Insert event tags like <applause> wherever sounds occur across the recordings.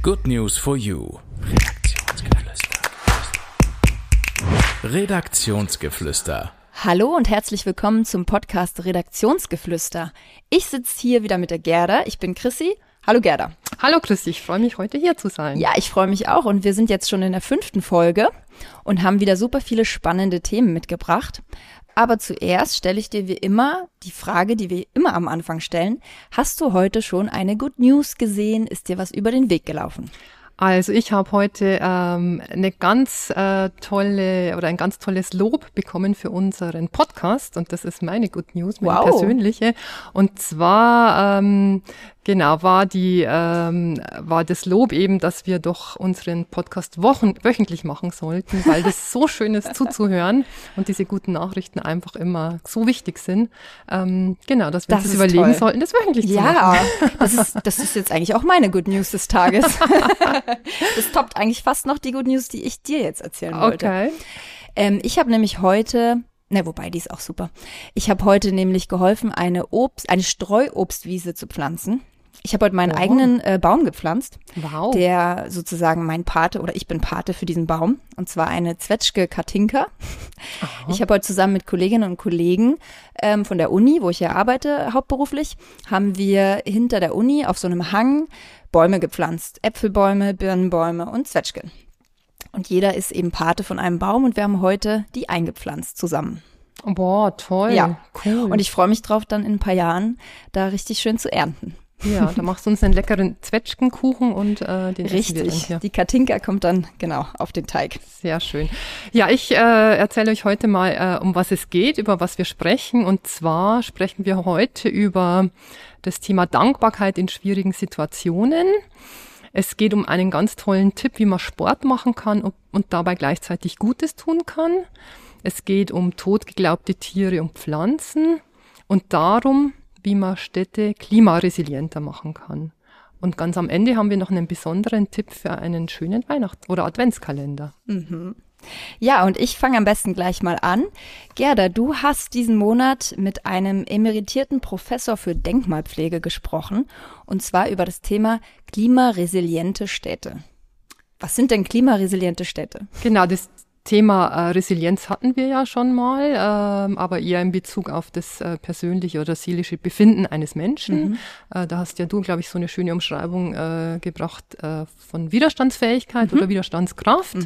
Good News for You. Redaktionsgeflüster. Hallo und herzlich willkommen zum Podcast Redaktionsgeflüster. Ich sitze hier wieder mit der Gerda. Ich bin Chrissy. Hallo Gerda. Hallo Chrissy, ich freue mich heute hier zu sein. Ja, ich freue mich auch und wir sind jetzt schon in der fünften Folge und haben wieder super viele spannende Themen mitgebracht. Aber zuerst stelle ich dir wie immer die Frage, die wir immer am Anfang stellen. Hast du heute schon eine Good News gesehen? Ist dir was über den Weg gelaufen? Also ich habe heute ähm, eine ganz äh, tolle oder ein ganz tolles Lob bekommen für unseren Podcast und das ist meine Good News, meine Wow. persönliche. Und zwar ähm, genau war die ähm, war das Lob eben, dass wir doch unseren Podcast wochen, wöchentlich machen sollten, weil das so <laughs> schön ist zuzuhören und diese guten Nachrichten einfach immer so wichtig sind. Ähm, genau, dass wir Das uns überlegen toll. sollten, das wöchentlich zu machen. Ja, das ist, das ist jetzt eigentlich auch meine Good News des Tages. <laughs> <laughs> Das toppt eigentlich fast noch die Good News, die ich dir jetzt erzählen wollte. Okay. Ähm, ich habe nämlich heute, ne, wobei die ist auch super. Ich habe heute nämlich geholfen, eine Obst, eine Streuobstwiese zu pflanzen. Ich habe heute meinen Oh. eigenen äh, Baum gepflanzt, Wow. der sozusagen mein Pate oder ich bin Pate für diesen Baum und zwar eine Zwetschge Katinka. Ich habe heute zusammen mit Kolleginnen und Kollegen ähm, von der Uni, wo ich ja arbeite hauptberuflich, haben wir hinter der Uni auf so einem Hang Bäume gepflanzt. Äpfelbäume, Birnenbäume und Zwetschgen. Und jeder ist eben Pate von einem Baum und wir haben heute die eingepflanzt zusammen. Boah, toll. Ja. cool. Und ich freue mich drauf, dann in ein paar Jahren da richtig schön zu ernten. ja, da machst du uns einen leckeren Zwetschgenkuchen und äh, den wir dann Richtig. hier. Die Katinka kommt dann genau auf den Teig. Sehr schön. Ja, ich äh, erzähle euch heute mal, äh, um was es geht, über was wir sprechen. Und zwar sprechen wir heute über das Thema Dankbarkeit in schwierigen Situationen. Es geht um einen ganz tollen Tipp, wie man Sport machen kann und, dabei gleichzeitig Gutes tun kann. Es geht um totgeglaubte Tiere und Pflanzen und darum, wie man Städte klimaresilienter machen kann. Und ganz am Ende haben wir noch einen besonderen Tipp für einen schönen Weihnachts- oder Adventskalender. Ja, und ich fange am besten gleich mal an. Gerda, du hast diesen Monat mit einem emeritierten Professor für Denkmalpflege gesprochen, und zwar über das Thema klimaresiliente Städte. Was sind denn klimaresiliente Städte? Genau, das Thema äh, Resilienz hatten wir ja schon mal, ähm, aber eher in Bezug auf das äh, persönliche oder seelische Befinden eines Menschen. Äh, da hast ja du, glaube ich, so eine schöne Umschreibung äh, gebracht äh, von Widerstandsfähigkeit oder Widerstandskraft.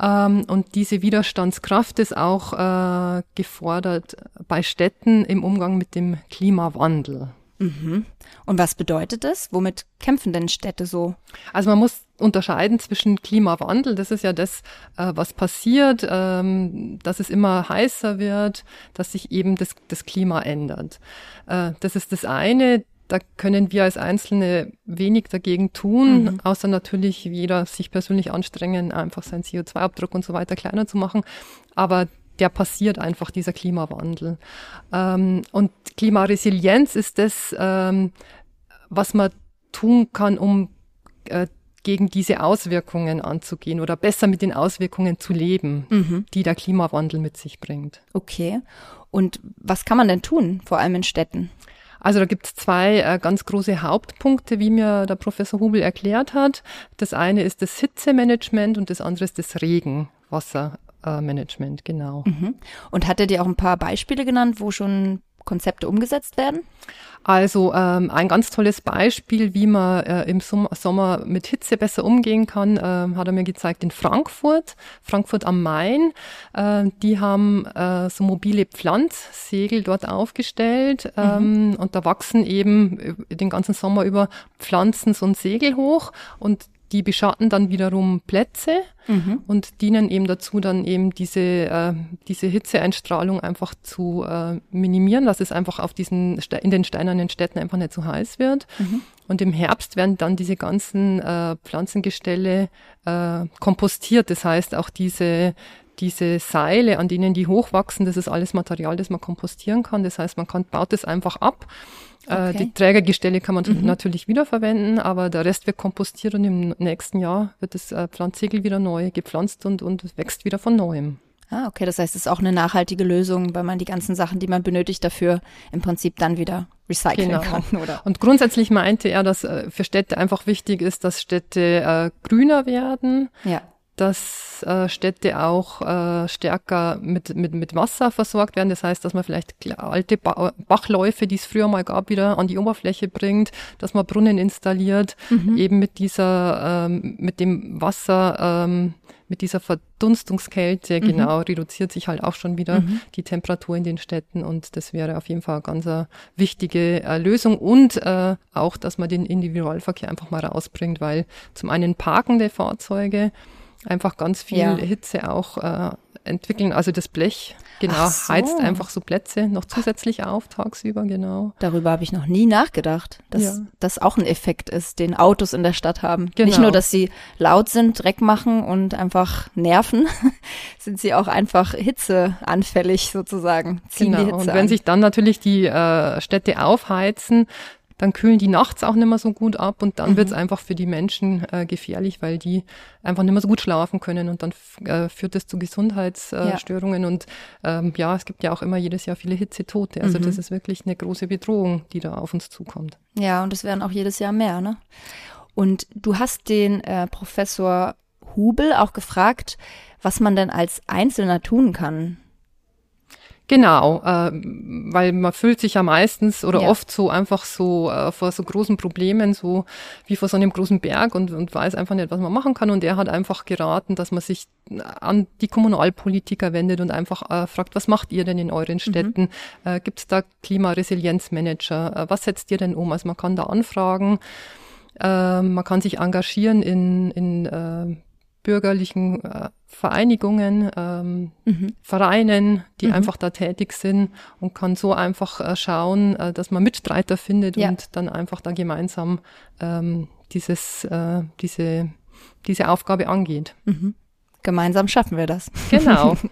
Ähm, und diese Widerstandskraft ist auch äh, gefordert bei Städten im Umgang mit dem Klimawandel. Und was bedeutet das? Womit kämpfen denn Städte so? Also man muss unterscheiden zwischen Klimawandel, das ist ja das, äh, was passiert, ähm, dass es immer heißer wird, dass sich eben das, das Klima ändert. Äh, das ist das eine. Da können wir als Einzelne wenig dagegen tun, außer natürlich jeder sich persönlich anstrengen, einfach seinen CO2-Abdruck und so weiter kleiner zu machen. Aber der passiert einfach, dieser Klimawandel. Ähm, und Klimaresilienz ist das, ähm, was man tun kann, um äh, gegen diese Auswirkungen anzugehen oder besser mit den Auswirkungen zu leben, die der Klimawandel mit sich bringt. Okay. Und was kann man denn tun, vor allem in Städten? Also da gibt es zwei äh, ganz große Hauptpunkte, wie mir der Professor Hubel erklärt hat. Das eine ist das Hitzemanagement und das andere ist das Regenwassermanagement, genau. Und hat er dir auch ein paar Beispiele genannt, wo schon Konzepte umgesetzt werden? Also ähm, ein ganz tolles Beispiel, wie man äh, im Sommer mit Hitze besser umgehen kann, ähm, hat er mir gezeigt in Frankfurt, Frankfurt am Main. Äh, die haben äh, so mobile Pflanzsegel dort aufgestellt ähm, und da wachsen eben äh, den ganzen Sommer über Pflanzen so ein Segel hoch und die beschatten dann wiederum Plätze und dienen eben dazu, dann eben diese, äh, diese Hitzeeinstrahlung einfach zu äh, minimieren, dass es einfach auf diesen, Ste- in den steinernen Städten einfach nicht so heiß wird. Und im Herbst werden dann diese ganzen äh, Pflanzengestelle äh, kompostiert. Das heißt, auch diese, diese Seile, an denen die hochwachsen, das ist alles Material, das man kompostieren kann. Das heißt, man kann, baut das einfach ab. Äh, Okay. Die Trägergestelle kann man natürlich wiederverwenden, aber der Rest wird kompostiert und im nächsten Jahr wird das äh, Pflanzsegel wieder neu gepflanzt und, und es wächst wieder von neuem. Ah, okay, das heißt, es ist auch eine nachhaltige Lösung, weil man die ganzen Sachen, die man benötigt dafür, im Prinzip dann wieder recyceln Genau. kann, oder? Und grundsätzlich meinte er, dass äh, für Städte einfach wichtig ist, dass Städte äh, grüner werden, Ja. Dass äh, Städte auch äh, stärker mit, mit, mit Wasser versorgt werden. Das heißt, dass man vielleicht alte ba Bachläufe, die es früher mal gab, wieder an die Oberfläche bringt, dass man Brunnen installiert, eben mit dieser, ähm, mit dem Wasser, ähm, mit dieser Verdunstungskälte, genau, reduziert sich halt auch schon wieder die Temperatur in den Städten und das wäre auf jeden Fall eine ganz äh, wichtige äh, Lösung. Und äh, auch, dass man den Individualverkehr einfach mal rausbringt, weil zum einen parkende Fahrzeuge einfach ganz viel Ja. Hitze auch äh, entwickeln. Also das Blech, genau, so. heizt einfach so Plätze noch zusätzlich auf tagsüber, genau. Darüber habe ich noch nie nachgedacht, dass Ja. das auch ein Effekt ist, den Autos in der Stadt haben. Genau. Nicht nur, dass sie laut sind, Dreck machen und einfach nerven, <laughs> sind sie auch einfach hitzeanfällig sozusagen. Ziehen die Genau. Hitze Und wenn an. sich dann natürlich die äh, Städte aufheizen, dann kühlen die nachts auch nicht mehr so gut ab und dann Mhm. wird's einfach für die Menschen äh, gefährlich, weil die einfach nicht mehr so gut schlafen können und dann äh, führt das zu Gesundheitsstörungen äh, Ja. Störungen und ähm, ja, es gibt ja auch immer jedes Jahr viele Hitzetote. Also Mhm. das ist wirklich eine große Bedrohung, die da auf uns zukommt. Ja, und es werden auch jedes Jahr mehr, ne? Und du hast den äh, Professor Hubel auch gefragt, was man denn als Einzelner tun kann. Genau, äh, weil man fühlt sich ja meistens oder Ja. oft so einfach so äh, vor so großen Problemen, so wie vor so einem großen Berg und, und weiß einfach nicht, was man machen kann. Und er hat einfach geraten, dass man sich an die Kommunalpolitiker wendet und einfach äh, fragt, was macht ihr denn in euren Städten? Äh, Gibt es da Klimaresilienzmanager? Äh, was setzt ihr denn um? Also man kann da anfragen, äh, man kann sich engagieren in, in äh, bürgerlichen äh, Vereinigungen, ähm, Vereinen, die einfach da tätig sind und kann so einfach äh, schauen, äh, dass man Mitstreiter findet Ja. und dann einfach da gemeinsam ähm, dieses, äh, diese, diese Aufgabe angeht. Gemeinsam schaffen wir das. Genau. <laughs>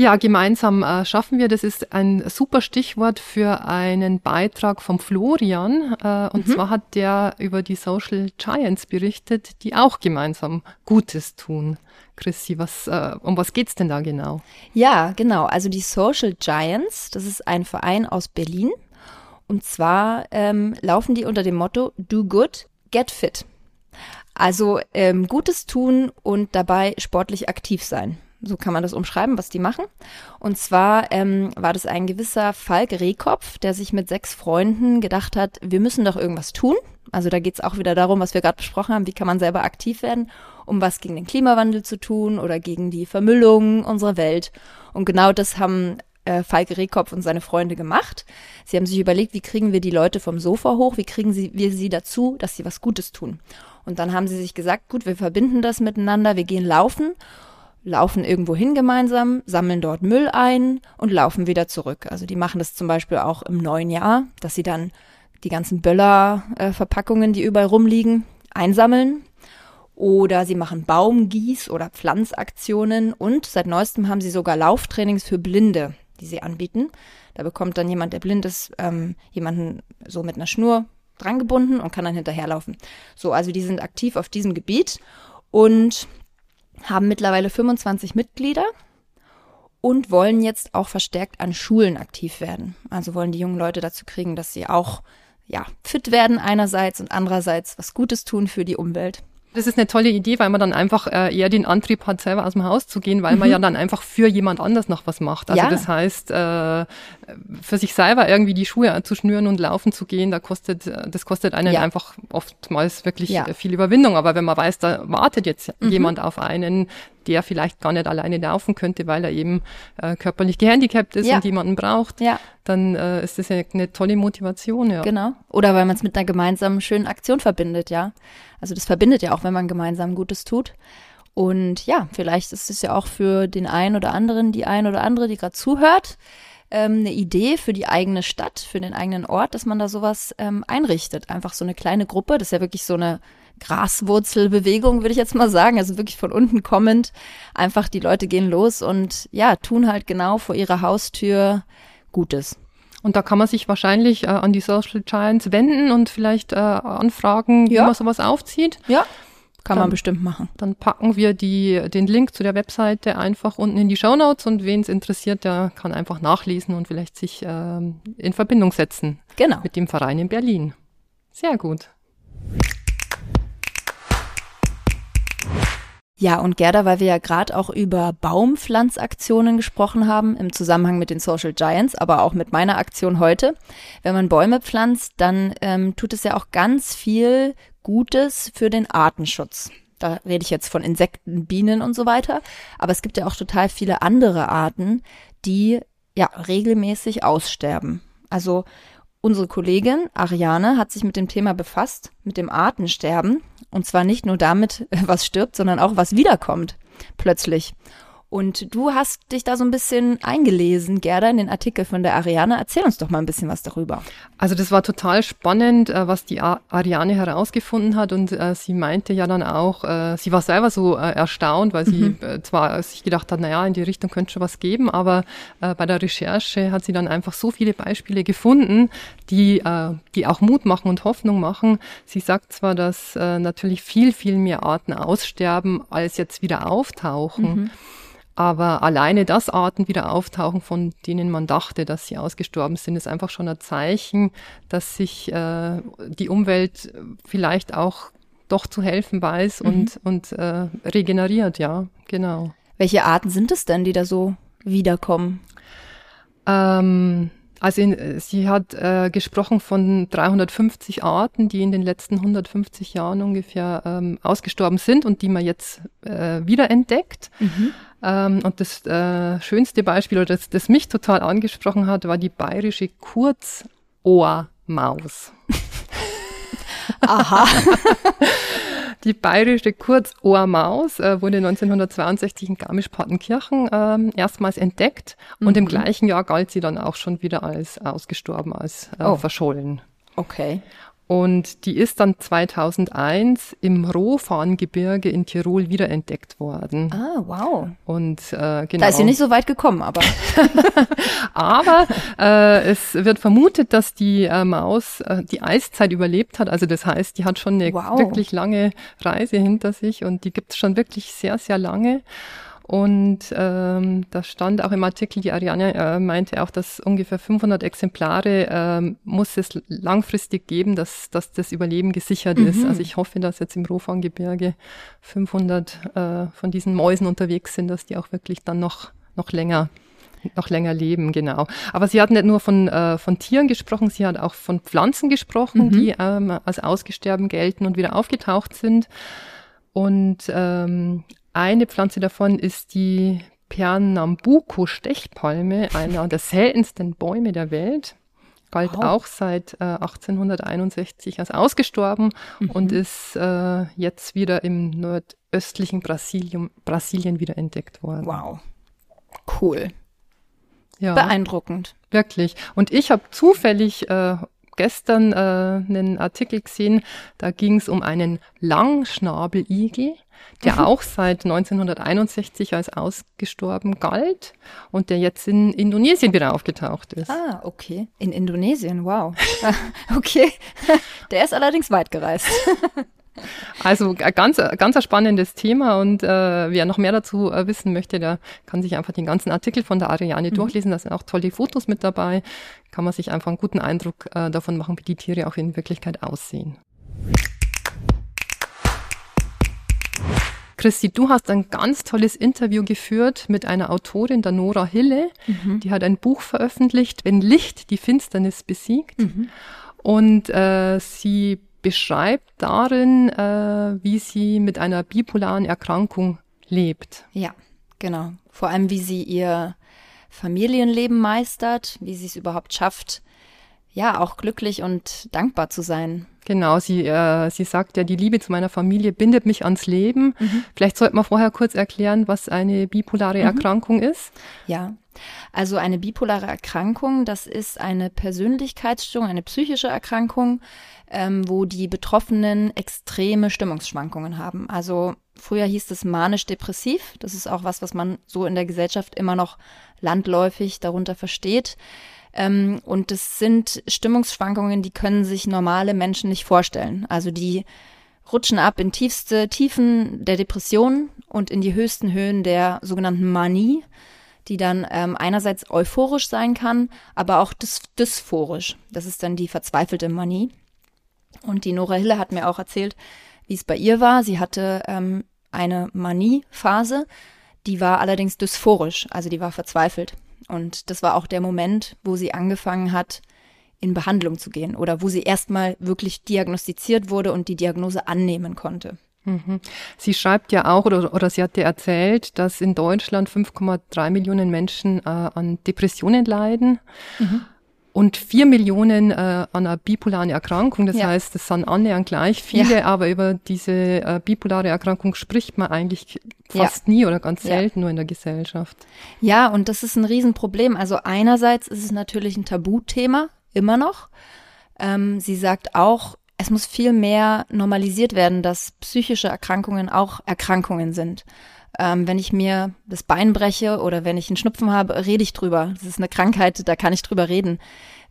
Ja, gemeinsam äh, schaffen wir. Das ist ein super Stichwort für einen Beitrag vom Florian. Äh, und zwar hat der über die Social Giants berichtet, die auch gemeinsam Gutes tun. Chrissy, was, äh, um was geht's denn da genau? Ja, genau. Also die Social Giants, das ist ein Verein aus Berlin. Und zwar ähm, laufen die unter dem Motto Do Good, Get Fit. Also ähm, Gutes tun und dabei sportlich aktiv sein. So kann man das umschreiben, was die machen. Und zwar ähm, war das ein gewisser Falk Rehkopf, der sich mit sechs Freunden gedacht hat, wir müssen doch irgendwas tun. Also da geht's auch wieder darum, was wir gerade besprochen haben, wie kann man selber aktiv werden, um was gegen den Klimawandel zu tun oder gegen die Vermüllung unserer Welt. Und genau das haben äh, Falk Rehkopf und seine Freunde gemacht. Sie haben sich überlegt, wie kriegen wir die Leute vom Sofa hoch, wie kriegen sie, wir sie dazu, dass sie was Gutes tun. Und dann haben sie sich gesagt, gut, wir verbinden das miteinander, wir gehen laufen, laufen irgendwo hin gemeinsam, sammeln dort Müll ein und laufen wieder zurück. Also die machen das zum Beispiel auch im neuen Jahr, dass sie dann die ganzen Böller-Verpackungen, die überall rumliegen, einsammeln. Oder sie machen Baumgieß- oder Pflanzaktionen und seit neuestem haben sie sogar Lauftrainings für Blinde, die sie anbieten. Da bekommt dann jemand, der blind ist, ähm, jemanden so mit einer Schnur drangebunden und kann dann hinterherlaufen. So, also die sind aktiv auf diesem Gebiet und haben mittlerweile 25 Mitglieder und wollen jetzt auch verstärkt an Schulen aktiv werden. Also wollen die jungen Leute dazu kriegen, dass sie auch ja, fit werden einerseits und andererseits was Gutes tun für die Umwelt. Das ist eine tolle Idee, weil man dann einfach äh, eher den Antrieb hat, selber aus dem Haus zu gehen, weil man ja dann einfach für jemand anders noch was macht. Also Ja. das heißt, äh, für sich selber irgendwie die Schuhe zu schnüren und laufen zu gehen, da kostet, äh, das kostet einen Ja. einfach oftmals wirklich Ja. viel Überwindung. Aber wenn man weiß, da wartet jetzt jemand auf einen, der vielleicht gar nicht alleine laufen könnte, weil er eben äh, körperlich gehandicapt ist Ja. und jemanden braucht, Ja. dann äh, ist das eine, eine tolle Motivation. Ja. Genau. Oder weil man es mit einer gemeinsamen schönen Aktion verbindet, ja. Also das verbindet ja auch, wenn man gemeinsam Gutes tut. Und ja, vielleicht ist es ja auch für den einen oder anderen, die ein oder andere, die gerade zuhört, ähm, eine Idee für die eigene Stadt, für den eigenen Ort, dass man da sowas ähm, einrichtet. Einfach so eine kleine Gruppe, das ist ja wirklich so eine Graswurzelbewegung, würde ich jetzt mal sagen. Also wirklich von unten kommend. Einfach die Leute gehen los und ja, tun halt genau vor ihrer Haustür Gutes. Und da kann man sich wahrscheinlich äh, an die Social Giants wenden und vielleicht äh, anfragen, Ja. wie man sowas aufzieht. Ja. Kann dann, man bestimmt machen. Dann packen wir die, den Link zu der Webseite einfach unten in die Show Notes und wen es interessiert, der kann einfach nachlesen und vielleicht sich ähm, in Verbindung setzen Genau. mit dem Verein in Berlin. Sehr gut. Ja, und Gerda, weil wir ja gerade auch über Baumpflanzaktionen gesprochen haben, im Zusammenhang mit den Social Giants, aber auch mit meiner Aktion heute. Wenn man Bäume pflanzt, dann ähm, tut es ja auch ganz viel Gutes für den Artenschutz. Da rede ich jetzt von Insekten, Bienen und so weiter. Aber es gibt ja auch total viele andere Arten, die ja regelmäßig aussterben. Also Unsere Kollegin Ariane hat sich mit dem Thema befasst, mit dem Artensterben. Und zwar nicht nur damit, <laughs> was stirbt, sondern auch was wiederkommt. Plötzlich. Und du hast dich da so ein bisschen eingelesen, Gerda, in den Artikel von der Ariane. Erzähl uns doch mal ein bisschen was darüber. Also das war total spannend, äh, was die Ariane herausgefunden hat. Und äh, sie meinte ja dann auch, äh, sie war selber so erstaunt, weil sie mhm. zwar sich gedacht hat, naja, in die Richtung könnte schon was geben, aber bei der Recherche hat sie dann einfach so viele Beispiele gefunden, die, die auch Mut machen und Hoffnung machen. Sie sagt zwar, dass natürlich viel, viel mehr Arten aussterben, als jetzt wieder auftauchen. Mhm. Aber alleine, dass Arten wieder auftauchen, von denen man dachte, dass sie ausgestorben sind, ist einfach schon ein Zeichen, dass sich äh, die Umwelt vielleicht auch doch zu helfen weiß mhm. und, und äh, regeneriert, ja, genau. Welche Arten sind es denn, die da so wiederkommen? Ähm, also in, sie hat äh, gesprochen von 350 Arten, die in den letzten 150 Jahren ungefähr ähm, ausgestorben sind und die man jetzt äh, wiederentdeckt. Mhm. Ähm, und das äh, schönste Beispiel, oder das, das mich total angesprochen hat, war die bayerische Kurzohrmaus. Aha. <laughs> Die bayerische Kurzohrmaus äh, wurde 1962 in Garmisch-Partenkirchen äh, erstmals entdeckt mhm. und im mhm. gleichen Jahr galt sie dann auch schon wieder als ausgestorben, als äh, oh. verschollen. Okay. Und die ist dann 2001 im Rohfahngebirge in Tirol wiederentdeckt worden. Ah, wow. Und äh, genau. Da ist sie nicht so weit gekommen, aber. <laughs> <laughs> aber äh, es wird vermutet, dass die äh, Maus äh, die Eiszeit überlebt hat. Also das heißt, die hat schon eine wow. wirklich lange Reise hinter sich und die gibt es schon wirklich sehr, sehr lange. Und ähm, da stand auch im Artikel, die Ariane äh, meinte auch, dass ungefähr 500 Exemplare ähm, muss es langfristig geben, dass, dass das Überleben gesichert mhm. ist. Also ich hoffe, dass jetzt im Rofangebirge 500 äh, von diesen Mäusen unterwegs sind, dass die auch wirklich dann noch, noch länger noch länger leben, genau. Aber sie hat nicht nur von, äh, von Tieren gesprochen, sie hat auch von Pflanzen gesprochen, mhm. die ähm, als ausgesterben gelten und wieder aufgetaucht sind. Und ähm, eine Pflanze davon ist die Pernambuco-Stechpalme, einer der seltensten Bäume der Welt. Galt wow. auch seit äh, 1861 als ausgestorben mhm. und ist äh, jetzt wieder im nordöstlichen Brasilien, Brasilien wieder entdeckt worden. Wow. Cool. Ja. Beeindruckend. Wirklich. Und ich habe zufällig äh, gestern äh, einen Artikel gesehen, da ging es um einen Langschnabeligel, der mhm. auch seit 1961 als ausgestorben galt und der jetzt in Indonesien wieder aufgetaucht ist. Ah, okay. In Indonesien, wow. <laughs> okay. <laughs> Der ist allerdings weit gereist. <laughs> Also ganz, ganz ein spannendes Thema und äh, wer noch mehr dazu äh, wissen möchte, der kann sich einfach den ganzen Artikel von der Ariane mhm. durchlesen. Da sind auch tolle Fotos mit dabei. Kann man sich einfach einen guten Eindruck äh, davon machen, wie die Tiere auch in Wirklichkeit aussehen. Christi, du hast ein ganz tolles Interview geführt mit einer Autorin, der Nora Hille. Mhm. Die hat ein Buch veröffentlicht, Wenn Licht die Finsternis besiegt. Mhm. Und äh, sie beschreibt darin, äh, wie sie mit einer bipolaren Erkrankung lebt. Ja, genau. Vor allem, wie sie ihr Familienleben meistert, wie sie es überhaupt schafft, ja, auch glücklich und dankbar zu sein. Genau, sie, äh, sie sagt ja, die Liebe zu meiner Familie bindet mich ans Leben. Mhm. Vielleicht sollte man vorher kurz erklären, was eine bipolare mhm. Erkrankung ist. Ja, also eine bipolare Erkrankung, das ist eine Persönlichkeitsstörung, eine psychische Erkrankung, ähm, wo die Betroffenen extreme Stimmungsschwankungen haben. Also früher hieß es manisch-depressiv. Das ist auch was, was man so in der Gesellschaft immer noch landläufig darunter versteht. Ähm, und es sind Stimmungsschwankungen, die können sich normale Menschen nicht vorstellen. Also die rutschen ab in tiefste Tiefen der Depression und in die höchsten Höhen der sogenannten Manie, die dann ähm, einerseits euphorisch sein kann, aber auch dys dysphorisch. Das ist dann die verzweifelte Manie. Und die Nora Hille hat mir auch erzählt, wie es bei ihr war. Sie hatte ähm, eine Manie-Phase, die war allerdings dysphorisch, also die war verzweifelt. Und das war auch der Moment, wo sie angefangen hat, in Behandlung zu gehen oder wo sie erstmal wirklich diagnostiziert wurde und die Diagnose annehmen konnte. Mhm. Sie schreibt ja auch, oder, oder sie hat dir erzählt, dass in Deutschland 5,3 Millionen Menschen äh, an Depressionen leiden. Mhm. Und vier Millionen äh, an einer bipolaren Erkrankung. Das ja. heißt, es sind annähernd gleich viele, ja. aber über diese äh, bipolare Erkrankung spricht man eigentlich fast ja. nie oder ganz selten nur in der Gesellschaft. Ja, und das ist ein Riesenproblem. Also einerseits ist es natürlich ein Tabuthema, immer noch. Ähm, sie sagt auch, es muss viel mehr normalisiert werden, dass psychische Erkrankungen auch Erkrankungen sind. Ähm, wenn ich mir das Bein breche oder wenn ich einen Schnupfen habe, rede ich drüber. Das ist eine Krankheit, da kann ich drüber reden.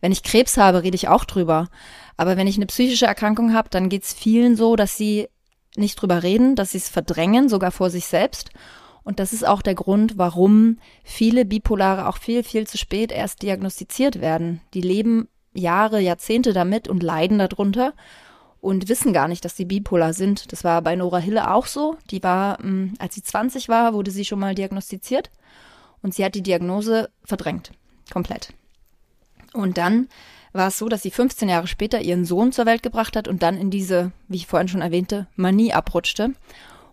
Wenn ich Krebs habe, rede ich auch drüber. Aber wenn ich eine psychische Erkrankung habe, dann geht es vielen so, dass sie nicht drüber reden, dass sie es verdrängen, sogar vor sich selbst. Und das ist auch der Grund, warum viele Bipolare auch viel, viel zu spät erst diagnostiziert werden. Die leben Jahre, Jahrzehnte damit und leiden darunter und wissen gar nicht, dass sie bipolar sind. Das war bei Nora Hille auch so. Die war, ähm, als sie 20 war, wurde sie schon mal diagnostiziert und sie hat die Diagnose verdrängt. Komplett. Und dann war es so, dass sie 15 Jahre später ihren Sohn zur Welt gebracht hat und dann in diese, wie ich vorhin schon erwähnte, Manie abrutschte.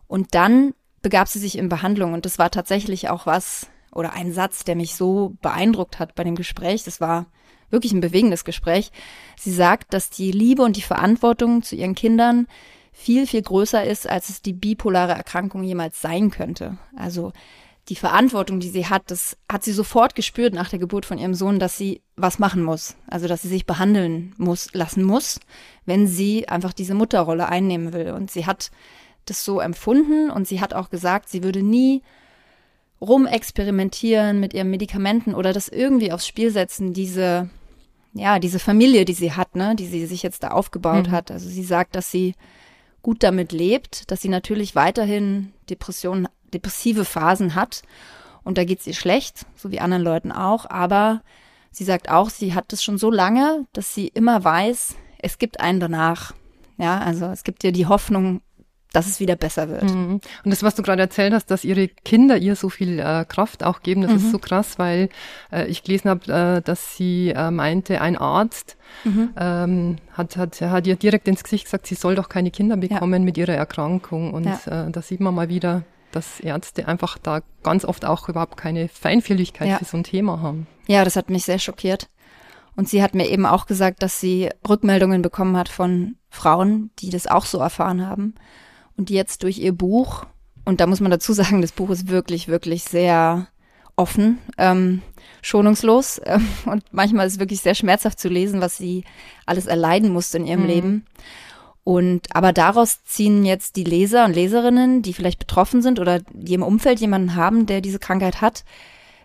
Und dann begab sie sich in Behandlung und das war tatsächlich auch was oder ein Satz, der mich so beeindruckt hat bei dem Gespräch. Das war wirklich ein bewegendes Gespräch. Sie sagt, dass die Liebe und die Verantwortung zu ihren Kindern viel, viel größer ist, als es die bipolare Erkrankung jemals sein könnte. Also die Verantwortung, die sie hat, das hat sie sofort gespürt nach der Geburt von ihrem Sohn, dass sie was machen muss. Also dass sie sich behandeln muss, lassen muss, wenn sie einfach diese Mutterrolle einnehmen will. Und sie hat das so empfunden und sie hat auch gesagt, sie würde nie rumexperimentieren mit ihren Medikamenten oder das irgendwie aufs Spiel setzen, diese, ja, diese Familie, die sie hat, ne, die sie sich jetzt da aufgebaut mhm. hat. Also sie sagt, dass sie gut damit lebt, dass sie natürlich weiterhin Depressionen, depressive Phasen hat und da geht es ihr schlecht, so wie anderen Leuten auch, aber sie sagt auch, sie hat es schon so lange, dass sie immer weiß, es gibt einen danach. Ja, also es gibt ihr die Hoffnung, dass es wieder besser wird. Mhm. Und das, was du gerade erzählt hast, dass ihre Kinder ihr so viel äh, Kraft auch geben, das mhm. ist so krass, weil äh, ich gelesen habe, äh, dass sie äh, meinte, ein Arzt mhm. ähm, hat, hat, hat ihr direkt ins Gesicht gesagt, sie soll doch keine Kinder bekommen ja. mit ihrer Erkrankung. Und ja. äh, da sieht man mal wieder, dass Ärzte einfach da ganz oft auch überhaupt keine Feinfühligkeit ja. für so ein Thema haben. Ja, das hat mich sehr schockiert. Und sie hat mir eben auch gesagt, dass sie Rückmeldungen bekommen hat von Frauen, die das auch so erfahren haben und jetzt durch ihr Buch, und da muss man dazu sagen, das Buch ist wirklich, wirklich sehr offen, ähm, schonungslos <laughs> ähm, und manchmal ist es wirklich sehr schmerzhaft zu lesen, was sie alles erleiden musste in ihrem mhm. Leben. Und aber daraus ziehen jetzt die Leser und Leserinnen, die vielleicht betroffen sind oder die im Umfeld jemanden haben, der diese Krankheit hat,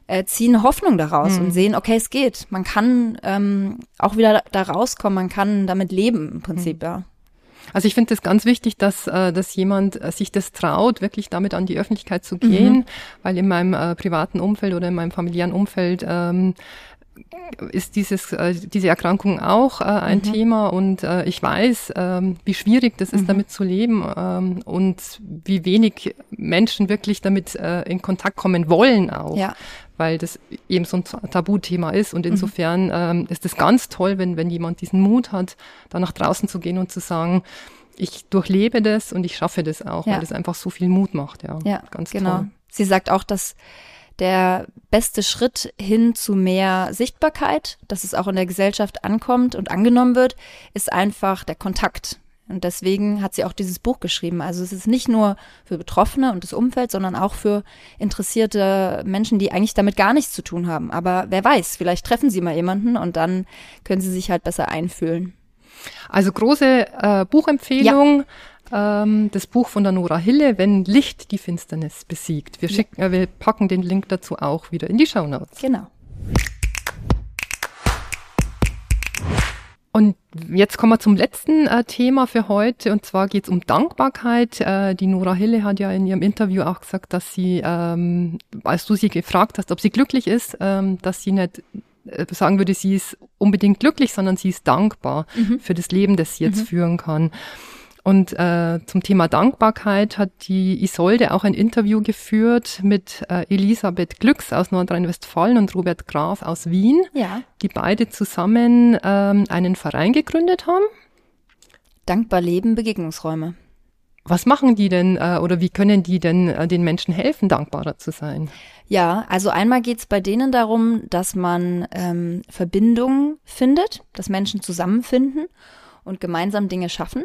äh, ziehen Hoffnung daraus mhm. und sehen, okay, es geht. Man kann ähm, auch wieder da rauskommen, man kann damit leben im Prinzip, mhm. ja. Also ich finde es ganz wichtig, dass, äh, dass jemand äh, sich das traut, wirklich damit an die Öffentlichkeit zu gehen, mhm. weil in meinem äh, privaten Umfeld oder in meinem familiären Umfeld ähm, ist dieses, äh, diese Erkrankung auch äh, ein mhm. Thema und äh, ich weiß, ähm, wie schwierig das ist, mhm. damit zu leben ähm, und wie wenig Menschen wirklich damit äh, in Kontakt kommen wollen auch. Ja. Weil das eben so ein Tabuthema ist und mhm. insofern mhm. ist es ganz toll, wenn, wenn jemand diesen Mut hat, da nach draußen zu gehen und zu sagen, ich durchlebe das und ich schaffe das auch, ja. weil das einfach so viel Mut macht. Ja, ja ganz genau. Toll. Sie sagt auch, dass der beste Schritt hin zu mehr Sichtbarkeit, dass es auch in der Gesellschaft ankommt und angenommen wird, ist einfach der Kontakt. Und deswegen hat sie auch dieses Buch geschrieben. Also es ist nicht nur für Betroffene und das Umfeld, sondern auch für interessierte Menschen, die eigentlich damit gar nichts zu tun haben. Aber wer weiß, vielleicht treffen sie mal jemanden und dann können sie sich halt besser einfühlen. Also große äh, Buchempfehlung. Ja ähm, das Buch von der Nora Hille, Wenn Licht die Finsternis besiegt. Wir, schicken, äh, wir packen den Link dazu auch wieder in die Show Notes. Genau. Und jetzt kommen wir zum letzten äh, Thema für heute und zwar geht es um Dankbarkeit. Äh, die Nora Hille hat ja in ihrem Interview auch gesagt, dass sie, ähm, als du sie gefragt hast, ob sie glücklich ist, ähm, dass sie nicht äh, sagen würde, sie ist unbedingt glücklich, sondern sie ist dankbar mhm. für das Leben, das sie jetzt mhm. führen kann. Und äh, zum Thema Dankbarkeit hat die Isolde auch ein Interview geführt mit äh, Elisabeth Glücks aus Nordrhein-Westfalen und Robert Graf aus Wien, ja. die beide zusammen ähm, einen Verein gegründet haben. Dankbar Leben Begegnungsräume. Was machen die denn äh, oder wie können die denn äh, den Menschen helfen, dankbarer zu sein? Ja, also einmal geht's bei denen darum, dass man ähm, Verbindungen findet, dass Menschen zusammenfinden und gemeinsam Dinge schaffen.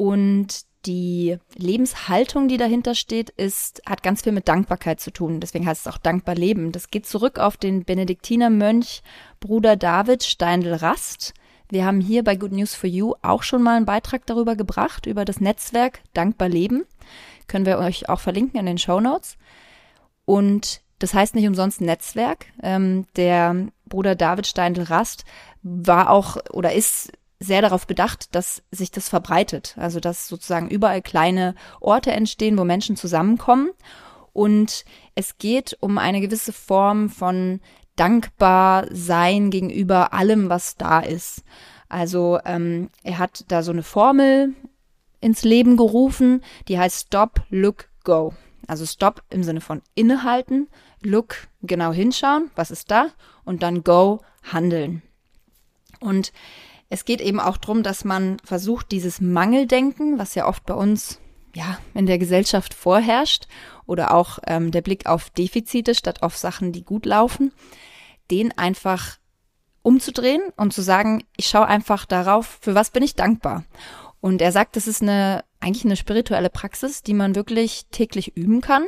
Und die Lebenshaltung, die dahinter steht, ist, hat ganz viel mit Dankbarkeit zu tun. Deswegen heißt es auch dankbar leben. Das geht zurück auf den Benediktinermönch Bruder David Steindl-Rast. Wir haben hier bei Good News for You auch schon mal einen Beitrag darüber gebracht, über das Netzwerk Dankbar Leben. Können wir euch auch verlinken in den Show Notes. Und das heißt nicht umsonst Netzwerk. Ähm, der Bruder David Steindl-Rast war auch oder ist sehr darauf bedacht, dass sich das verbreitet. Also dass sozusagen überall kleine Orte entstehen, wo Menschen zusammenkommen. Und es geht um eine gewisse Form von dankbar sein gegenüber allem, was da ist. Also ähm, er hat da so eine Formel ins Leben gerufen, die heißt Stop, Look, Go. Also Stop im Sinne von innehalten, Look genau hinschauen, was ist da, und dann Go handeln. Und es geht eben auch darum, dass man versucht, dieses Mangeldenken, was ja oft bei uns ja in der Gesellschaft vorherrscht, oder auch ähm, der Blick auf Defizite statt auf Sachen, die gut laufen, den einfach umzudrehen und zu sagen, ich schaue einfach darauf, für was bin ich dankbar. Und er sagt, das ist eine eigentlich eine spirituelle Praxis, die man wirklich täglich üben kann.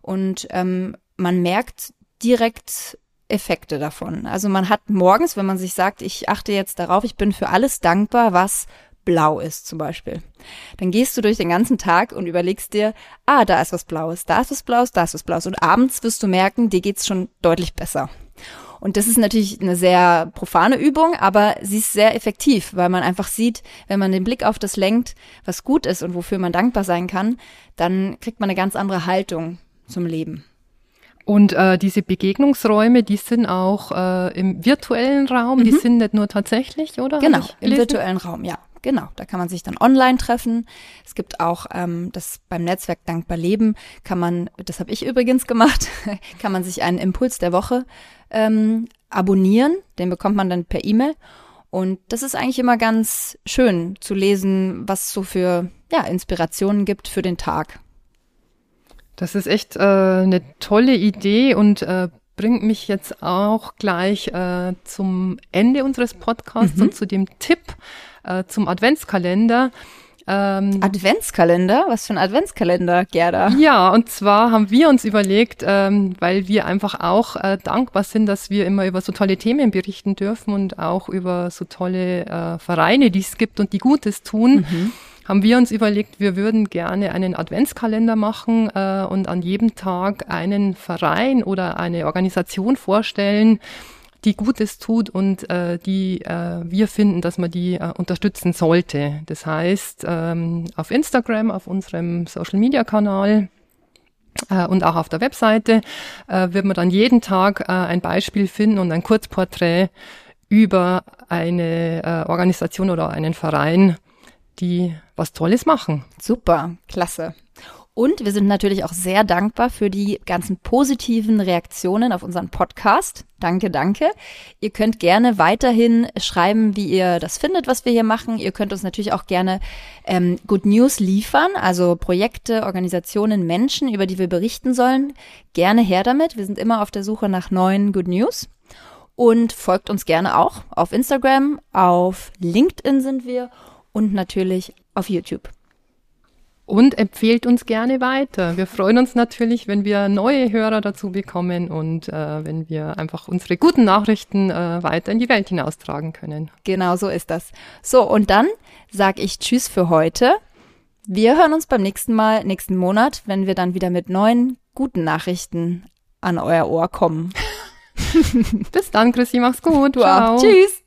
Und ähm, man merkt direkt Effekte davon. Also man hat morgens, wenn man sich sagt, ich achte jetzt darauf, ich bin für alles dankbar, was blau ist zum Beispiel. Dann gehst du durch den ganzen Tag und überlegst dir, ah, da ist was Blaues, da ist was Blaues, da ist was Blaues. Und abends wirst du merken, dir geht's schon deutlich besser. Und das ist natürlich eine sehr profane Übung, aber sie ist sehr effektiv, weil man einfach sieht, wenn man den Blick auf das lenkt, was gut ist und wofür man dankbar sein kann, dann kriegt man eine ganz andere Haltung zum Leben. Und äh, diese Begegnungsräume, die sind auch äh, im virtuellen Raum, mhm. die sind nicht nur tatsächlich, oder? Genau, im virtuellen Raum, ja. Genau, da kann man sich dann online treffen. Es gibt auch ähm, das beim Netzwerk Dankbar Leben kann man, das habe ich übrigens gemacht, <laughs> kann man sich einen Impuls der Woche ähm, abonnieren. Den bekommt man dann per E-Mail. Und das ist eigentlich immer ganz schön zu lesen, was so für ja, Inspirationen gibt für den Tag. Das ist echt äh, eine tolle Idee und äh, bringt mich jetzt auch gleich äh, zum Ende unseres Podcasts mhm. und zu dem Tipp äh, zum Adventskalender. Ähm, Adventskalender? Was für ein Adventskalender, Gerda? Ja, und zwar haben wir uns überlegt, ähm, weil wir einfach auch äh, dankbar sind, dass wir immer über so tolle Themen berichten dürfen und auch über so tolle äh, Vereine, die es gibt und die Gutes tun. Mhm haben wir uns überlegt, wir würden gerne einen Adventskalender machen äh, und an jedem Tag einen Verein oder eine Organisation vorstellen, die Gutes tut und äh, die äh, wir finden, dass man die äh, unterstützen sollte. Das heißt, ähm, auf Instagram, auf unserem Social-Media-Kanal äh, und auch auf der Webseite äh, wird man dann jeden Tag äh, ein Beispiel finden und ein Kurzporträt über eine äh, Organisation oder einen Verein, die was Tolles machen. Super, klasse. Und wir sind natürlich auch sehr dankbar für die ganzen positiven Reaktionen auf unseren Podcast. Danke, danke. Ihr könnt gerne weiterhin schreiben, wie ihr das findet, was wir hier machen. Ihr könnt uns natürlich auch gerne ähm, Good News liefern, also Projekte, Organisationen, Menschen, über die wir berichten sollen. Gerne her damit. Wir sind immer auf der Suche nach neuen Good News. Und folgt uns gerne auch auf Instagram, auf LinkedIn sind wir und natürlich auf YouTube. Und empfehlt uns gerne weiter. Wir freuen uns natürlich, wenn wir neue Hörer dazu bekommen und äh, wenn wir einfach unsere guten Nachrichten äh, weiter in die Welt hinaustragen können. Genau so ist das. So, und dann sage ich Tschüss für heute. Wir hören uns beim nächsten Mal, nächsten Monat, wenn wir dann wieder mit neuen guten Nachrichten an euer Ohr kommen. <laughs> Bis dann, Chrissy, mach's gut. Du Ciao. auch. Tschüss.